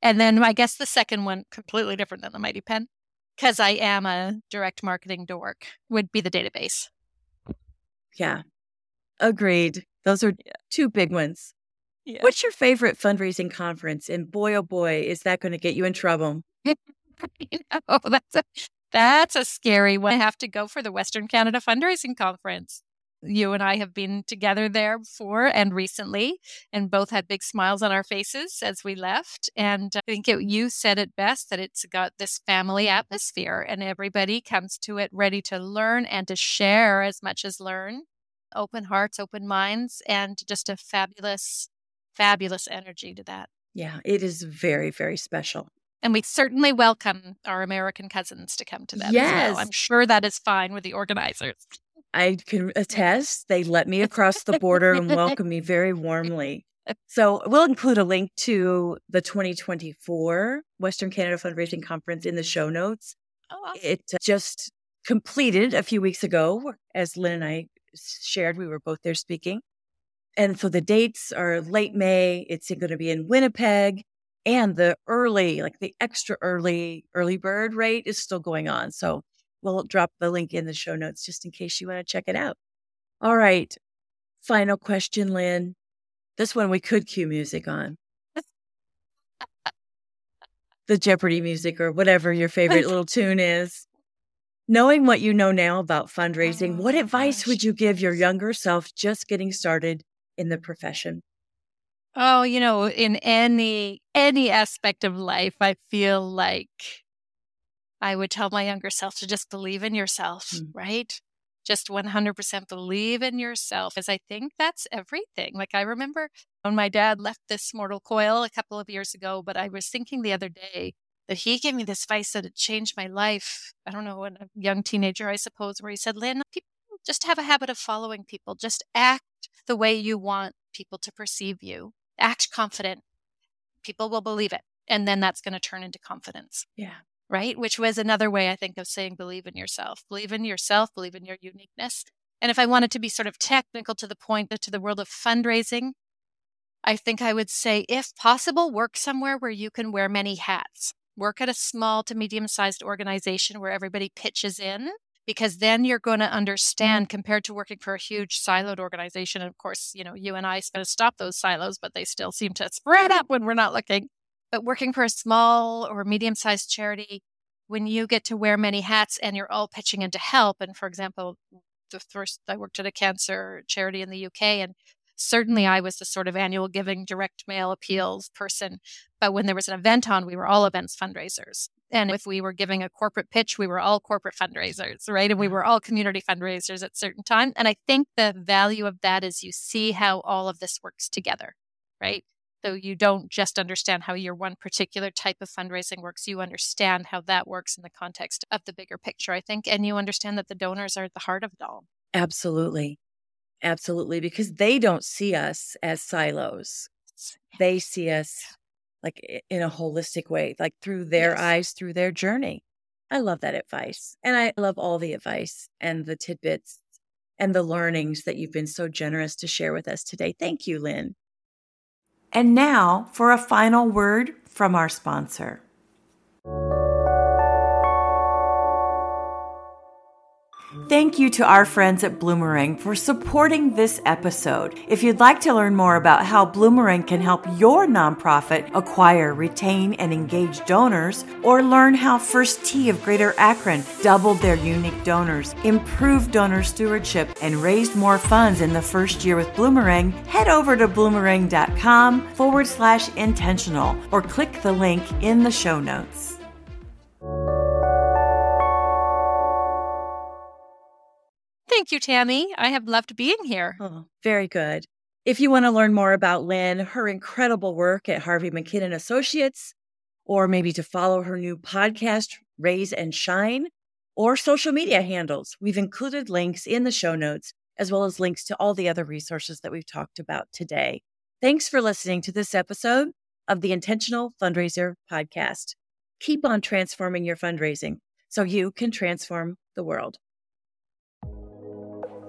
And then I guess the second one, completely different than the mighty pen, because I am a direct marketing dork, would be the database. Yeah. Agreed. Those are two big ones. Yeah. What's your favorite fundraising conference? And boy, oh boy, is that going to get you in trouble. oh, that's a, that's a scary one. I have to go for the Western Canada Fundraising Conference you and I have been together there before and recently, and both had big smiles on our faces as we left. And I think it, you said it best that it's got this family atmosphere, and everybody comes to it ready to learn and to share as much as learn. Open hearts, open minds, and just a fabulous, fabulous energy to that. Yeah, it is very, very special. And we certainly welcome our American cousins to come to that yes. well. I'm sure that is fine with the organizers. I can attest. They let me across the border and welcome me very warmly. So we'll include a link to the 2024 Western Canada Fundraising Conference in the show notes. Oh, awesome. It just completed a few weeks ago, as Lynne and I shared. We were both there speaking. And so the dates are late May. It's going to be in Winnipeg. And the early, like the extra early, early bird rate is still going on. So we'll drop the link in the show notes just in case you want to check it out. All right. Final question, Lynne. This one we could cue music on. the Jeopardy music or whatever your favorite little tune is. Knowing what you know now about fundraising, Oh what advice gosh. would you give your younger self just getting started in the profession? Oh, you know, in any any aspect of life, I feel like I would tell my younger self to just believe in yourself, Mm. right? Just 100% believe in yourself, as I think that's everything. Like, I remember when my dad left this mortal coil a couple of years ago, but I was thinking the other day that he gave me this advice that it changed my life. I don't know, when a young teenager, I suppose, where he said, Lynne, people just have a habit of following people. Just act the way you want people to perceive you. Act confident. People will believe it. And then that's going to turn into confidence Yeah. Right? Which was another way I think of saying believe in yourself, believe in yourself, believe in your uniqueness. And if I wanted to be sort of technical to the point, to the world of fundraising, I think I would say, if possible, work somewhere where you can wear many hats. Work at a small to medium sized organization where everybody pitches in, because then you're going to mm-hmm. understand compared to working for a huge siloed organization. And of course, you know, you and I spent to stop those silos, but they still seem to spread up when we're not looking. But working for a small or medium sized charity, when you get to wear many hats and you're all pitching in to help, and for example, the first I worked at a cancer charity in the UK, and certainly I was the sort of annual giving direct mail appeals person. But when there was an event on, we were all events fundraisers. And if we were giving a corporate pitch, we were all corporate fundraisers, right? And we were all community fundraisers at certain times. And I think the value of that is you see how all of this works together, right? So you don't just understand how your one particular type of fundraising works, you understand how that works in the context of the bigger picture, I think. And you understand that the donors are at the heart of it all. Absolutely. Absolutely. Because they don't see us as silos. They see us like in a holistic way, like through their Yes. eyes, through their journey. I love that advice. And I love all the advice and the tidbits and the learnings that you've been so generous to share with us today. Thank you, Lynne. And now for a final word from our sponsor. Thank you to our friends at Bloomerang for supporting this episode. If you'd like to learn more about how Bloomerang can help your nonprofit acquire, retain, and engage donors, or learn how First Tee of Greater Akron doubled their unique donors, improved donor stewardship, and raised more funds in the first year with Bloomerang, head over to bloomerang.com forward slash intentional or click the link in the show notes. Thank you, Tammy. I have loved being here. Oh, very good. If you want to learn more about Lynne, her incredible work at Harvey McKinnon Associates, or maybe to follow her new podcast, Raise and Shine, or social media handles, we've included links in the show notes, as well as links to all the other resources that we've talked about today. Thanks for listening to this episode of the Intentional Fundraiser Podcast. Keep on transforming your fundraising so you can transform the world.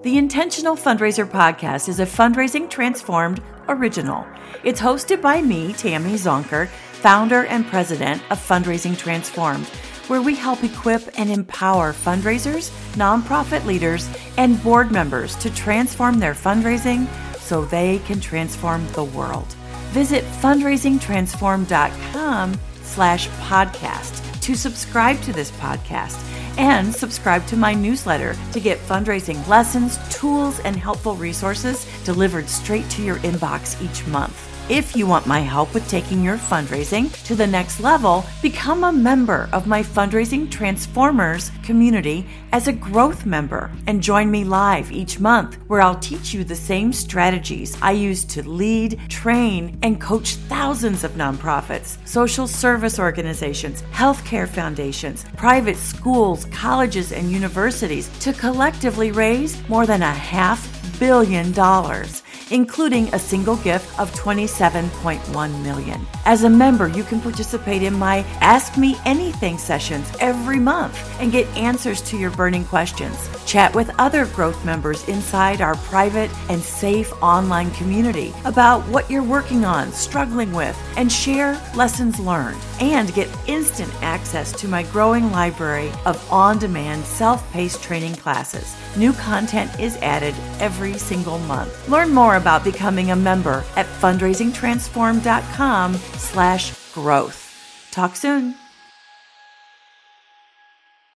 The Intentional Fundraiser Podcast is a Fundraising Transformed original. It's hosted by me, Tammy Zonker, founder and president of Fundraising Transformed, where we help equip and empower fundraisers, nonprofit leaders, and board members to transform their fundraising so they can transform the world. Visit fundraisingtransform.com slash podcast to subscribe to this podcast and subscribe to my newsletter to get fundraising lessons, tools, and helpful resources delivered straight to your inbox each month. If you want my help with taking your fundraising to the next level, become a member of my Fundraising Transformers community as a growth member and join me live each month where I'll teach you the same strategies I use to lead, train, and coach thousands of nonprofits, social service organizations, healthcare foundations, private schools, colleges, and universities to collectively raise more than a half billion dollars including a single gift of 27.1 million. As a member, you can participate in my Ask Me Anything sessions every month and get answers to your burning questions. Chat with other growth members inside our private and safe online community about what you're working on, struggling with, and share lessons learned. And get instant access to my growing library of on demand self paced training classes. New content is added every single month. Learn more about becoming a member at fundraisingtransform.com slash growth. Talk soon.